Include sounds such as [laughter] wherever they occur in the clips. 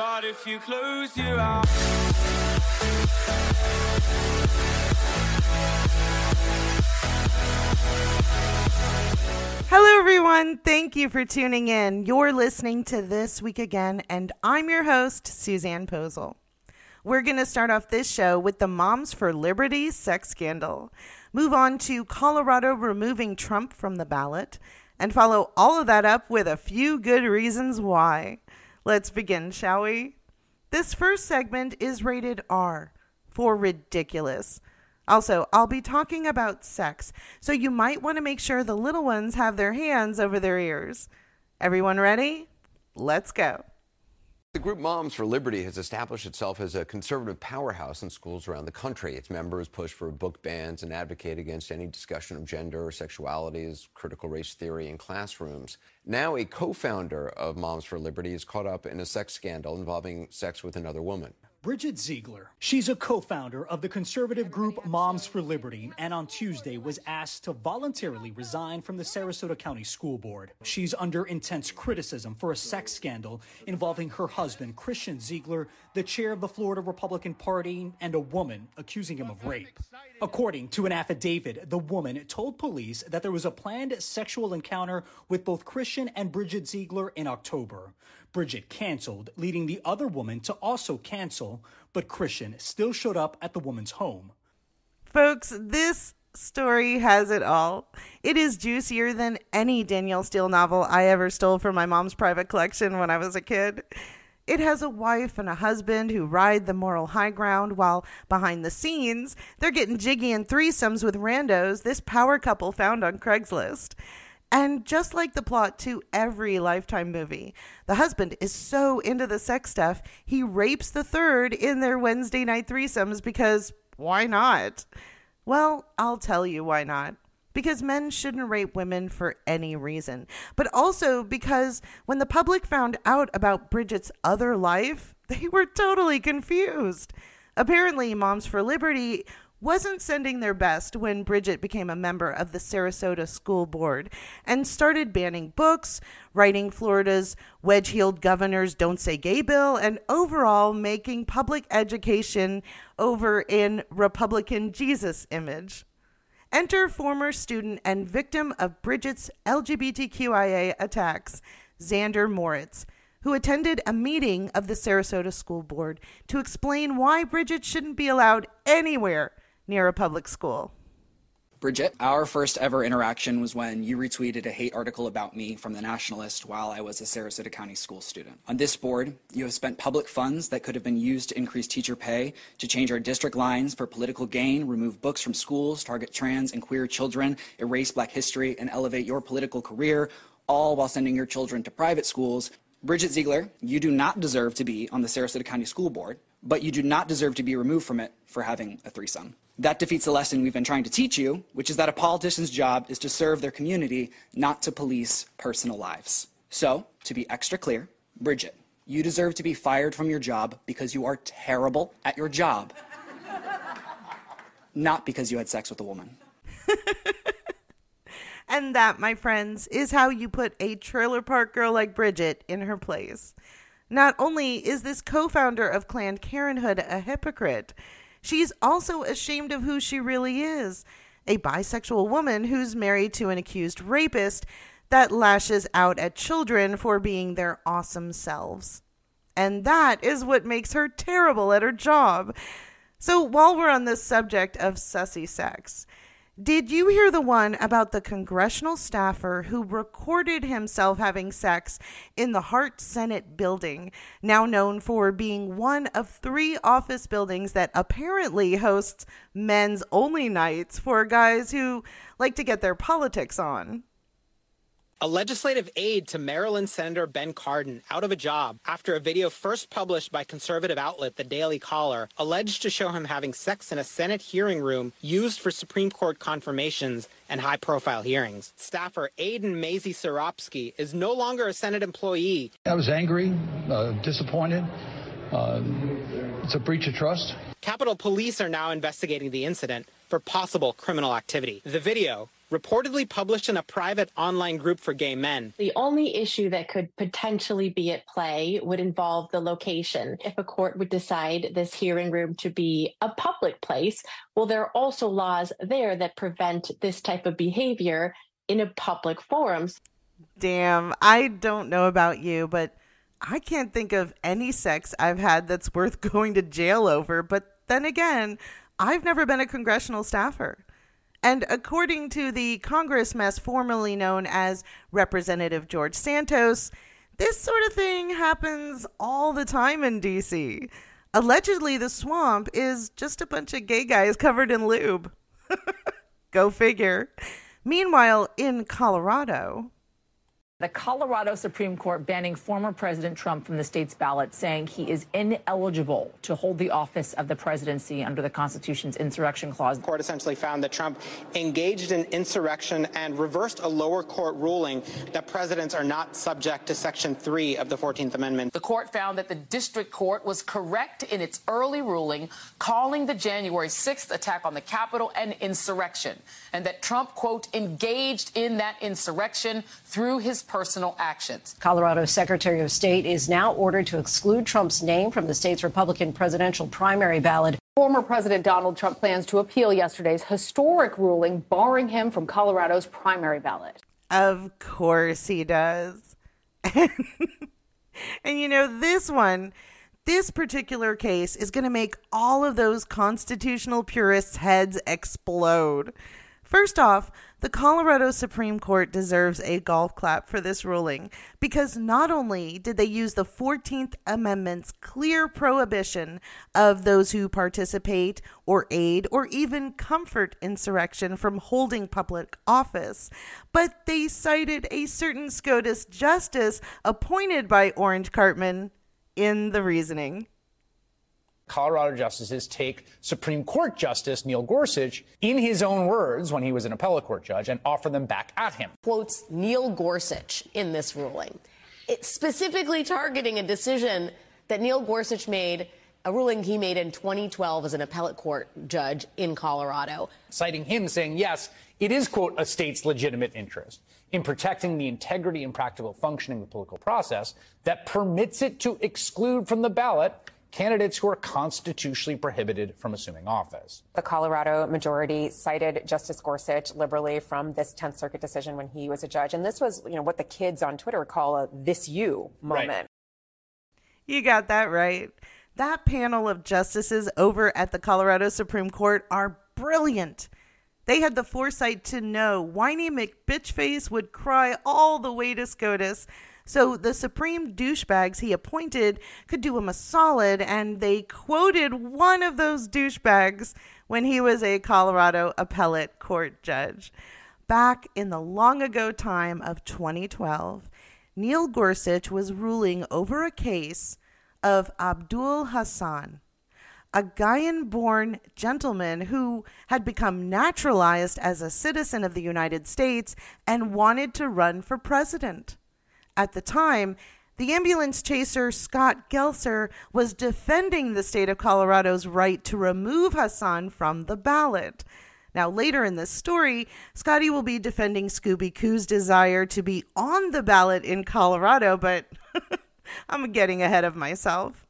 But if you close your eyes. Hello, everyone. Thank you for tuning in. You're listening to This Week Again, and I'm your host, Suzanne Posel. We're going to start off this show with the Moms for Liberty sex scandal, move on to Colorado removing Trump from the ballot, and follow all of that up with a few good reasons why. Let's begin, shall we? This first segment is rated R for ridiculous. Also, I'll be talking about sex, so you might want to make sure the little ones have their hands over their ears. Everyone ready? Let's go. The group Moms for Liberty has established itself as a conservative powerhouse in schools around the country. Its members push for book bans and advocate against any discussion of gender or sexuality as critical race theory in classrooms. Now, a co founder of Moms for Liberty is caught up in a sex scandal involving sex with another woman. Bridget Ziegler. She's a co founder of the conservative group Moms for Liberty and on Tuesday was asked to voluntarily resign from the Sarasota County School Board. She's under intense criticism for a sex scandal involving her husband, Christian Ziegler, the chair of the Florida Republican Party, and a woman accusing him of rape. According to an affidavit, the woman told police that there was a planned sexual encounter with both Christian and Bridget Ziegler in October. Bridget canceled, leading the other woman to also cancel, but Christian still showed up at the woman's home. Folks, this story has it all. It is juicier than any Danielle Steel novel I ever stole from my mom's private collection when I was a kid. It has a wife and a husband who ride the moral high ground while behind the scenes, they're getting jiggy in threesomes with randos this power couple found on Craigslist. And just like the plot to every Lifetime movie, the husband is so into the sex stuff, he rapes the third in their Wednesday night threesomes because why not? Well, I'll tell you why not. Because men shouldn't rape women for any reason, but also because when the public found out about Bridget's other life, [laughs] they were totally confused. Apparently, Moms for Liberty wasn't sending their best when Bridget became a member of the Sarasota School Board and started banning books, writing Florida's wedge heeled governor's Don't Say Gay bill, and overall making public education over in Republican Jesus image. Enter former student and victim of Bridget's LGBTQIA attacks, Zander Moricz, who attended a meeting of the Sarasota School Board to explain why Bridget shouldn't be allowed anywhere near a public school. Bridget, our first ever interaction was when you retweeted a hate article about me from The Nationalist while I was a Sarasota County school student. On this board, you have spent public funds that could have been used to increase teacher pay, to change our district lines for political gain, remove books from schools, target trans and queer children, erase black history, and elevate your political career, all while sending your children to private schools. Bridget Ziegler, you do not deserve to be on the Sarasota County School Board, but you do not deserve to be removed from it for having a threesome. That defeats the lesson we've been trying to teach you, which is that a politician's job is to serve their community, not to police personal lives. So, to be extra clear, Bridget, you deserve to be fired from your job because you are terrible at your job, [laughs] not because you had sex with a woman. [laughs] And that, my friends, is how you put a trailer park girl like Bridget in her place. Not only is this co founder of Planned Parenthood a hypocrite, she's also ashamed of who she really is a bisexual woman who's married to an accused rapist that lashes out at children for being their awesome selves. And that is what makes her terrible at her job. So, while we're on this subject of sussy sex, did you hear the one about the congressional staffer who recorded himself having sex in the Hart Senate building, now known for being one of three office buildings that apparently hosts men's only nights for guys who like to get their politics on? A legislative aide to Maryland Senator Ben Cardin out of a job after a video first published by conservative outlet The Daily Caller alleged to show him having sex in a Senate hearing room used for Supreme Court confirmations and high profile hearings. Staffer Aidan Maese-Czeropski is no longer a Senate employee. I was angry, uh, disappointed. Uh, it's a breach of trust. Capitol Police are now investigating the incident for possible criminal activity. The video reportedly published in a private online group for gay men. The only issue that could potentially be at play would involve the location. If a court would decide this hearing room to be a public place, well, there are also laws there that prevent this type of behavior in a public forums. Damn, I don't know about you, but I can't think of any sex I've had that's worth [laughs] going to jail over. But then again, I've never been a congressional staffer. And according to the Congress mess formerly known as Representative George Santos, this sort of thing happens all the time in DC. Allegedly, the swamp is just a bunch of gay guys covered in lube. [laughs] Go figure. Meanwhile, in Colorado, the Colorado Supreme Court banning former President Trump from the state's ballot, saying he is ineligible to hold the office of the presidency under the Constitution's insurrection clause. The court essentially found that Trump engaged in insurrection and reversed a lower court ruling that presidents are not subject to Section 3 of the 14th Amendment. The court found that the district court was correct in its early ruling calling the January 6th attack on the Capitol an insurrection, and that Trump, quote, engaged in that insurrection through his personal actions. Colorado's Secretary of State is now ordered to exclude Trump's name from the state's Republican presidential primary ballot. Former President Donald Trump plans to appeal yesterday's historic ruling barring him from Colorado's primary ballot. Of course he does. [laughs] and you know, this one, this particular case is going to make all of those constitutional purists' heads explode. First off, the Colorado Supreme Court deserves a golf clap for this ruling because not only did they use the 14th Amendment's clear prohibition of those who participate or aid or even comfort insurrection from holding public office, but they cited a certain SCOTUS justice appointed by Orange Cartman in the reasoning. Colorado justices take Supreme Court Justice Neil Gorsuch in his own words when he was an appellate court judge and offer them back at him. Quotes Neil Gorsuch in this ruling, it's specifically targeting a decision that Neil Gorsuch made. A ruling he made in 2012 as an appellate court judge in Colorado. Citing him saying, yes, it is, quote, a state's legitimate interest in protecting the integrity and practical functioning of the political process that permits it to exclude from the ballot candidates who are constitutionally prohibited from assuming office. The Colorado majority cited Justice Gorsuch liberally from this 10th Circuit decision when he was a judge. And this was, you know, what the kids on Twitter call a this you moment. Right. You got that right. That panel of justices over at the Colorado Supreme Court are brilliant. They had the foresight to know whiny McBitchface would cry all the way to SCOTUS so the supreme douchebags he appointed could do him a solid, and they quoted one of those douchebags when he was a Colorado appellate court judge. Back in the long ago time of 2012, Neil Gorsuch was ruling over a case of Abdul Hassan, a Guyan born gentleman who had become naturalized as a citizen of the United States and wanted to run for president. At the time, the ambulance chaser Scott Gessler was defending the state of Colorado's right to remove Hassan from the ballot. Now, later in this story, Scotty will be defending Scooby Coo's desire to be on the ballot in Colorado, but [laughs] I'm getting ahead of myself.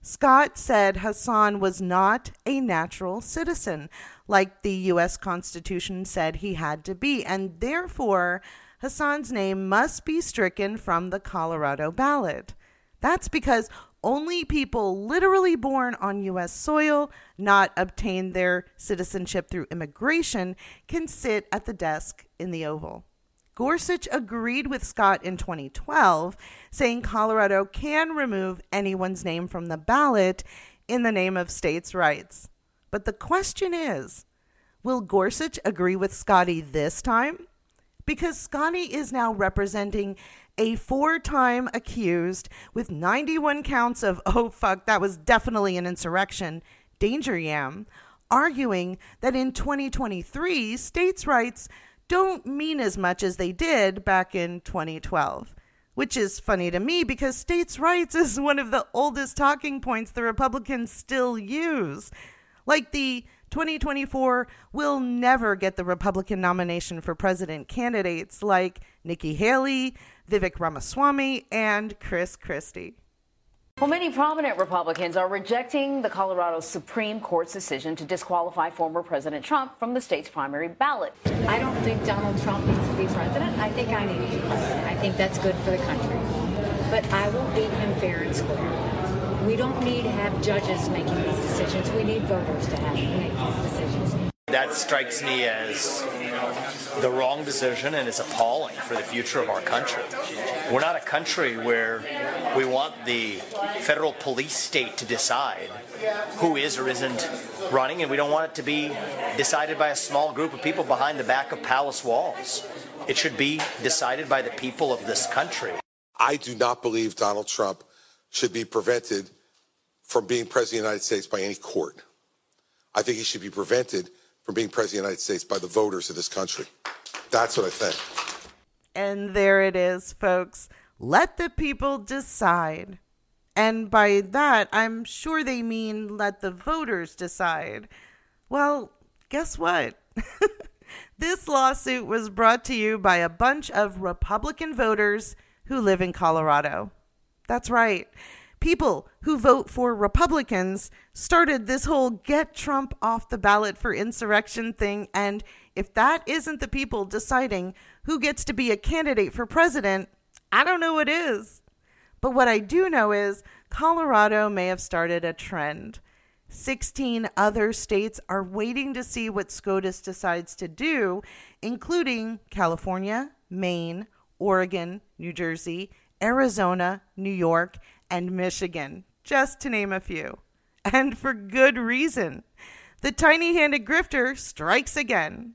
Scott said Hassan was not a natural citizen, like the U.S. Constitution said he had to be, and therefore Hassan's name must be stricken from the Colorado ballot. That's because only people literally born on U.S. soil, not obtained their citizenship through immigration, can sit at the desk in the Oval. Gorsuch agreed with Scott in 2012, saying Colorado can remove anyone's name from the ballot in the name of states' rights. But the question is will Gorsuch agree with Scotty this time? Because Scotty is now representing a four time accused with 91 counts of, [laughs] oh fuck, that was definitely an insurrection, Danger Yam, arguing that in 2023, states' rights don't mean as much as they did back in 2012. Which is funny to me because states' rights [laughs] is one of the oldest talking points the Republicans still use. Like the 2024 will never get the Republican nomination for president candidates like Nikki Haley, Vivek Ramaswamy, and Chris Christie. Well, many prominent Republicans are rejecting the Colorado Supreme Court's decision to disqualify former President Trump from the state's primary ballot. I don't think Donald Trump needs to be president. I think I need to be president. I think that's good for the country. But I will beat him fair and square. We don't need to have judges making these decisions. We need voters to have make these decisions. That strikes me as the wrong decision and is appalling for the future of our country. We're not a country where we want the federal police state to decide who is or isn't running, and we don't want it to be decided by a small group of people behind the back of palace walls. It should be decided by the people of this country. I do not believe Donald Trump should be prevented from being president of the United States by any court. I think he should be prevented from being president of the United States by the voters of this country. That's what I think. And there it is, folks. Let the people decide. And by that, I'm sure they mean let the voters decide. Well, guess what? [laughs] this lawsuit was brought to you by a bunch of Republican voters who live in Colorado. That's right. People who vote for Republicans started this whole get Trump off the ballot for insurrection thing. And if that isn't the people deciding who gets to be a candidate for president, I don't know what is. But what I do know is Colorado may have started a trend. 16 other states are waiting to see what SCOTUS decides to do, including California, Maine, Oregon, New Jersey, Arizona, New York, and Michigan, just to name a few. And for good reason. The tiny handed grifter strikes again.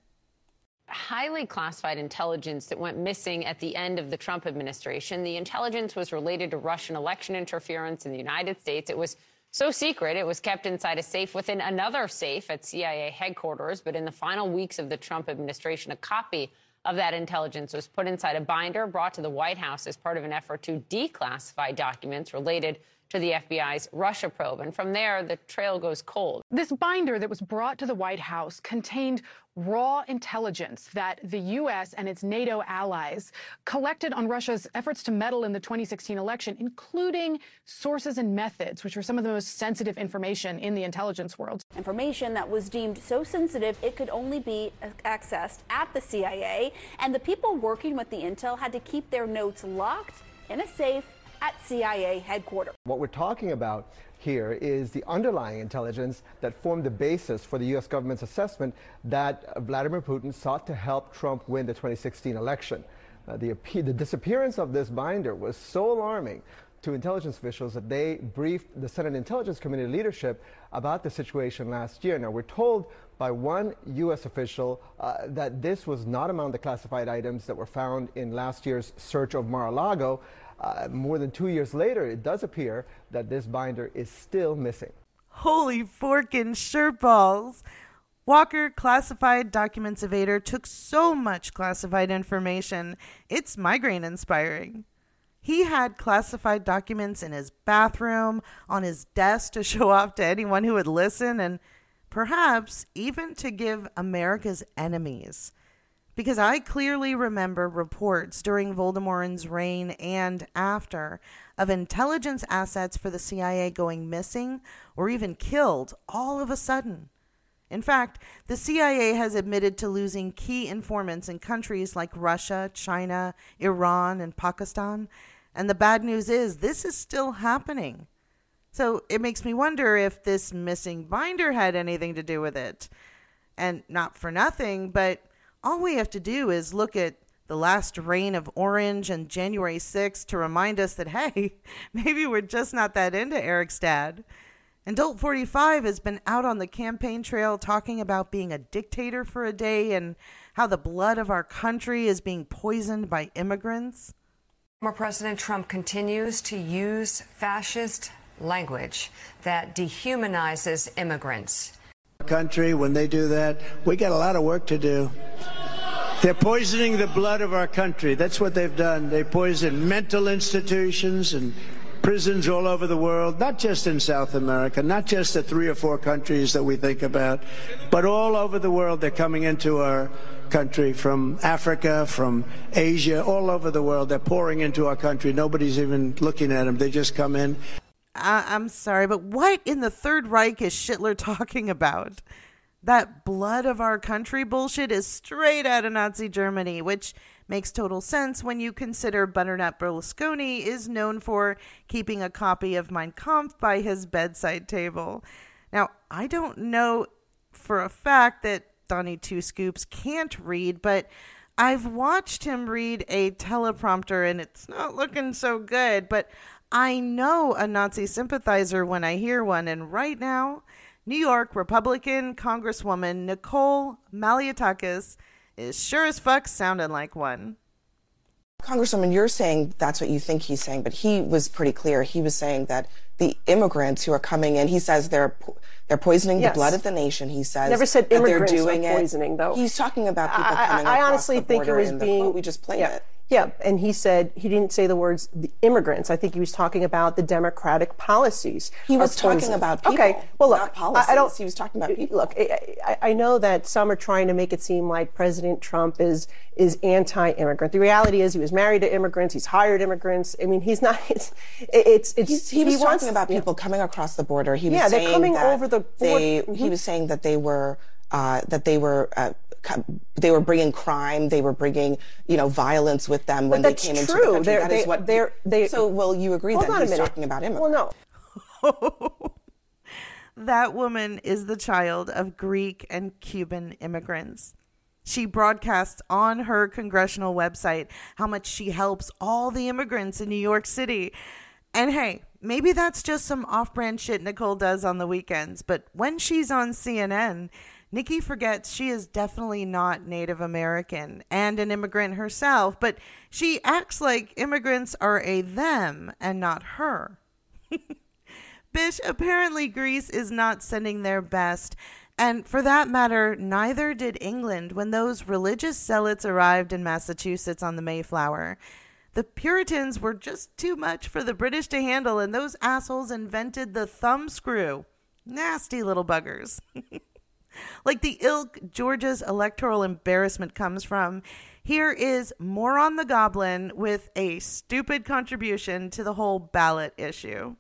Highly classified intelligence that went missing at the end of the Trump administration. The intelligence was related to Russian election interference in the United States. It was so secret, it was kept inside a safe within another safe at CIA headquarters. But in the final weeks of the Trump administration, a copy of that intelligence was put inside a binder brought to the White House as part of an effort to declassify documents related to the FBI's Russia probe. And from there, the trail goes cold. This binder that was brought to the White House contained raw intelligence that the U.S. and its NATO allies collected on Russia's efforts to meddle in the 2016 election, including sources and methods, which were some of the most sensitive information in the intelligence world. Information that was deemed so sensitive it could only be accessed at the CIA, and the people working with the intel had to keep their notes locked in a safe at CIA headquarters. What we're talking about here is the underlying intelligence that formed the basis for the U.S. government's assessment that Vladimir Putin sought to help Trump win the 2016 election. Uh, the, the disappearance of this binder was so alarming to intelligence officials that they briefed the Senate Intelligence Committee leadership about the situation last year. Now, we're told by one U.S. official uh, that this was not among the classified items that were found in last year's search of Mar a Lago. Uh, more than two years later, it does appear that this binder is still missing. Holy forkin' shirt balls! Walker, classified documents evader, took so much classified information, it's migraine inspiring. He had classified documents in his bathroom, on his desk to [laughs] show off to anyone who would listen, and perhaps even to give America's enemies because I clearly remember reports during Voldemort's reign and after of intelligence assets for the CIA going missing or even killed all of a sudden. In fact, the CIA has admitted to losing key informants in countries like Russia, China, Iran, and Pakistan. And the bad news is this is still happening. So it makes me wonder if this missing binder had anything to do with it. And not for nothing, but all we have to do is look at the last reign of Orange and January 6th to remind us that, hey, [laughs] maybe we're just not that into Eric's dad. And Dolt 45 has been out on the campaign trail talking about being a dictator for a day and how the blood of our country is being poisoned by immigrants. Former President Trump continues to use fascist language that dehumanizes immigrants country when they do that. We got a lot of work to do. They're poisoning the blood of our country. That's what they've done. They poison mental institutions and prisons all over the world, not just in South America, not just the three or four countries that we think about, but all over the world. They're coming into our country from Africa, from Asia, all over the world. They're pouring into our country. Nobody's even looking at them. They just come in. I- I'm sorry, but what in the Third Reich is Schittler [laughs] talking about? That blood of our country bullshit is straight out of Nazi Germany, which makes total sense when you consider Butternut Berlusconi is known for keeping a copy of Mein Kampf by his bedside table. Now, I don't know for a fact that Donnie Two Scoops can't read, but I've watched him read a teleprompter and it's not looking so good. But I know a Nazi sympathizer when I hear one, and right now, New York Republican Congresswoman Nicole Malliotakis is sure as fuck sounding like one. Congresswoman, you're saying that's what you think he's saying, but he was pretty clear. He was saying that the immigrants who are coming in, he says they're they're poisoning Yes. the blood of the nation. He says Never said that they're immigrants are doing it. poisoning, though. He's talking about people I- I- coming I across honestly think it was being- quote we just played yeah. it. Yeah, and he said he didn't say the words the immigrants. I think he was talking about the democratic policies. He was talking about people, Okay, well look, I- policies. I don't. He was talking about people. Look, I, I- know that some are trying to make it seem like President Trump is is anti-immigrant. The reality is he was married to immigrants. He's hired immigrants. I mean, he's not. [laughs] It's it's. it's he was wants- talking about yeah. people coming across the border. He was Yeah, they're saying coming that over the They, board- He was saying that they were uh, that they were. Uh, they were bringing crime. They were bringing, you know, violence with them when they came into the country. They're- That is they- what. they're- they- so, will you agree Hold that on a he's minute. talking about immigrants? Well, no. [laughs] That woman is the child of Greek and Cuban immigrants. She broadcasts on her congressional website how much she helps all the immigrants in New York City. And hey, maybe that's just some off brand shit Nicole does on the weekends, but when she's on CNN, Nikki forgets she is definitely not Native American and an immigrant herself, but she acts like immigrants are a them and not her. [laughs] Bish, apparently Greece is not sending their best. And for that matter, neither did England when those religious zealots arrived in Massachusetts on the Mayflower. The Puritans were just too much for the British to handle, and those assholes invented the thumb screw. Nasty little buggers. [laughs] like the ilk Georgia's electoral embarrassment comes from. Here is Moron the Goblin with a stupid contribution to the whole ballot issue.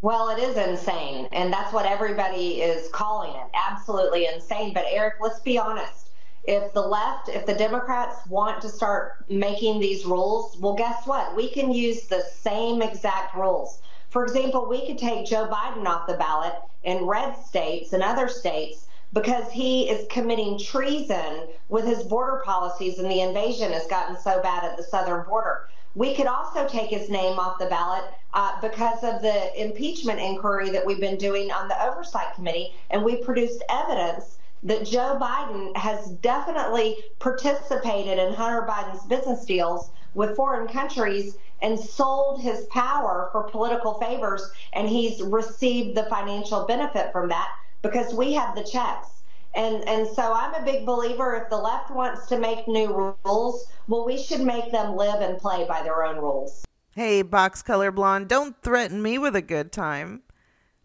Well, it is insane, and that's what everybody is calling it. Absolutely insane. But Eric, let's be honest. If the left, if the Democrats want to start making these rules, well, guess what? We can use the same exact rules. For example, we could take Joe Biden off the ballot in red states and other states because he is committing treason with his border policies and the invasion has gotten so bad at the southern border. We could also take his name off the ballot uh, because of the impeachment inquiry that we've been doing on the Oversight Committee, and we produced evidence that Joe Biden has definitely participated in Hunter Biden's business deals with foreign countries and sold his power for political favors, and he's received the financial benefit from that because we have the checks. And and so I'm a big believer if the left wants to make new rules, well we should make them live and play by their own rules. Hey, box color blonde, don't threaten me with a good time.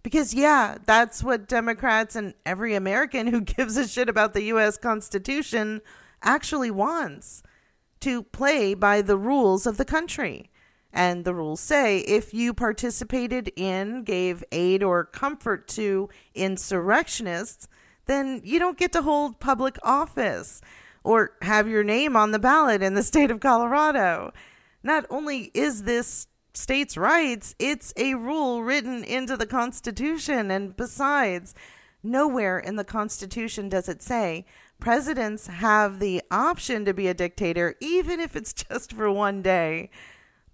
Because, yeah, that's what Democrats and every American who [laughs] gives a shit about the U.S. Constitution actually wants to play by the rules of the country. And the rules say if you participated in, gave aid or comfort to insurrectionists, then you don't get to hold public office or have your name on the ballot in the [laughs] state of Colorado. Not only is this states' rights, it's a rule written into the Constitution. And besides, nowhere in the Constitution does it say presidents have the option to be a dictator, even if it's [laughs] just for one day.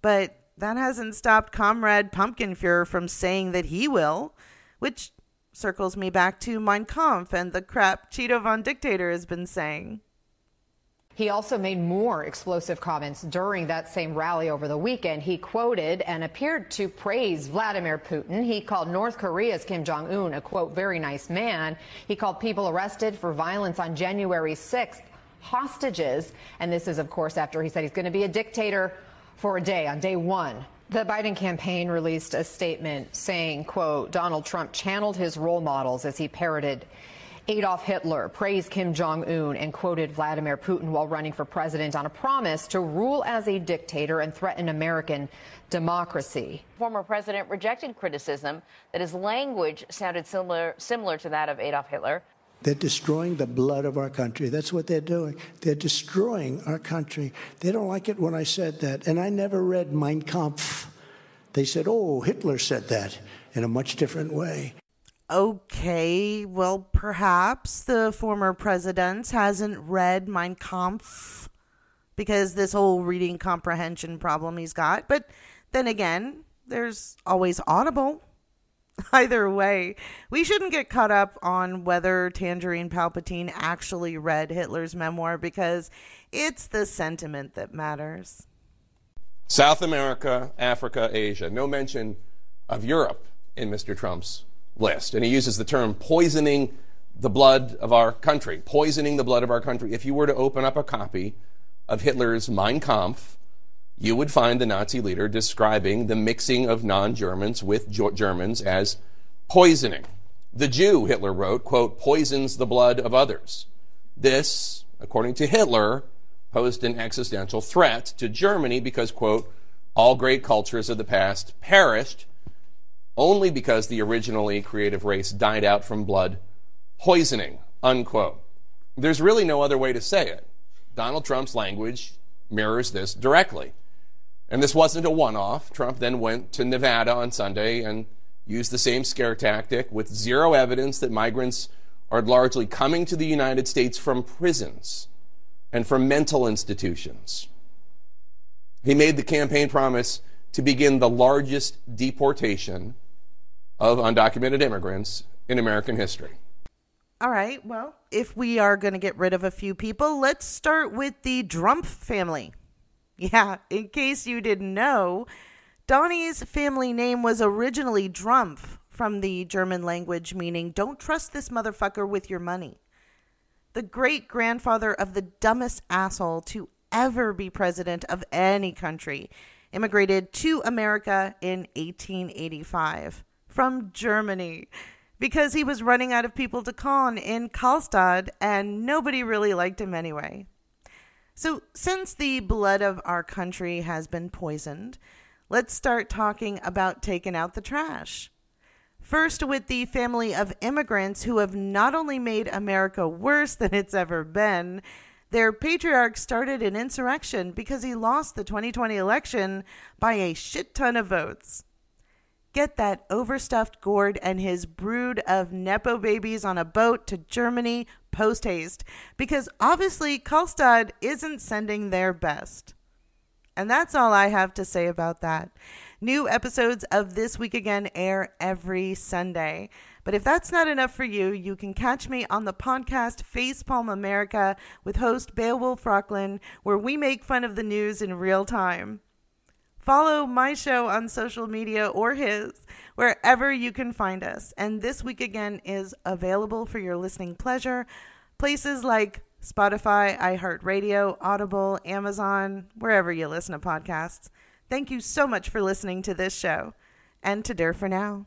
But that hasn't stopped Comrade Pumpkinfuhrer from saying that he will, which circles me back to Mein Kampf and the crap Cheeto von Dictator has been saying. He also made more explosive comments during that same rally over the weekend. He quoted and appeared to praise Vladimir Putin. He called North Korea's Kim Jong un a quote, very nice man. He called people arrested for violence on January 6th hostages. And this is, of course, after he said he's going to be a dictator for a day on day one The Biden campaign released a statement saying, quote, Donald Trump channeled his role models as he parroted Adolf Hitler, praised Kim Jong un, and quoted Vladimir Putin while running for president on a promise to rule as a dictator and threaten American democracy. Former president rejected criticism that his language sounded similar, similar to that of Adolf Hitler. They're destroying the blood of our country. That's what they're doing. They're destroying our country. They don't like it when I said that. And I never read Mein Kampf. They said, oh, Hitler said that in a much different way. Okay, well, perhaps the former president hasn't read Mein Kampf because this whole reading comprehension problem he's got. But then again, there's always Audible. [laughs] Either way, we shouldn't get caught up on whether Tangerine Palpatine actually read Hitler's memoir because it's the sentiment that matters. South America, Africa, Asia. No mention of Europe in Mr. Trump's list. And he uses the term poisoning the blood of our country, poisoning the blood of our country. If you were to open up a copy of Hitler's Mein Kampf, you would find the Nazi leader describing the mixing of non Germans with Germans as poisoning. The Jew, Hitler wrote, quote, poisons the blood of others. This, according to Hitler, posed an existential threat to Germany because, quote, all great cultures of the past perished only because the originally creative race died out from blood poisoning, unquote. There's really no other way to say it. Donald Trump's language mirrors this directly. And this wasn't a one off. Trump then went to Nevada on Sunday and used the same scare tactic with zero evidence that migrants are largely coming to the United States from prisons and from mental institutions. He made the campaign promise to begin the largest deportation of undocumented immigrants in American history. All right, well, if we are going to get rid of a few people, let's start with the Drumpf family. [laughs] Yeah, in case you didn't know, Donnie's family name was originally Drumpf from the German language, meaning don't trust this motherfucker with your money. The great grandfather of the dumbest asshole to ever be president of any country immigrated to America in 1885 from Germany because he was running out of people to con in Kallstadt and nobody really liked him anyway. So, since the blood of our country has been poisoned, let's start talking about taking out the trash. First, with the family of immigrants who have not only made America worse than it's ever been, their patriarch started an insurrection because he lost the 2020 election by a shit ton of votes. Get that overstuffed gourd and his brood of Nepo babies on a boat to Germany post haste, because obviously Kallstadt isn't sending their best. And that's all I have to say about that. New episodes of This Week Again air every Sunday. But if that's not enough for you, you can catch me on the podcast Facepalm America with host Beowulf Rockland, where we make fun of the news in real time. Follow my show on social media or his, wherever you can find us. And this week again is available for your listening pleasure. Places like Spotify, iHeartRadio, Audible, Amazon, wherever you listen to podcasts. Thank you so much for listening to this show and to Dare for Now.